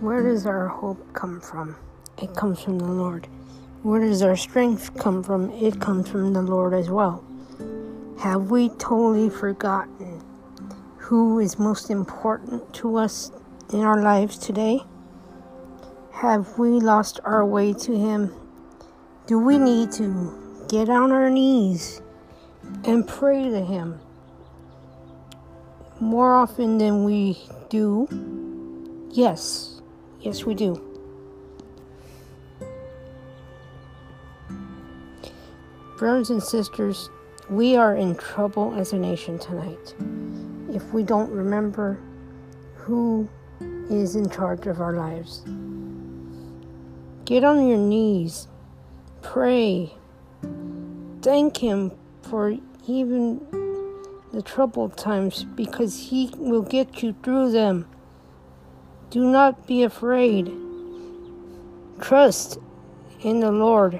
Where does our hope come from? It comes from the Lord. Where does our strength come from? It comes from the Lord as well. Have we totally forgotten who is most important to us in our lives today? Have we lost our way to Him? Do we need to get on our knees and pray to Him more often than we do? Yes, yes, we do. Brothers and sisters, we are in trouble as a nation tonight if we don't remember who is in charge of our lives. Get on your knees, pray, thank Him for even the troubled times because He will get you through them. Do not be afraid. Trust in the Lord.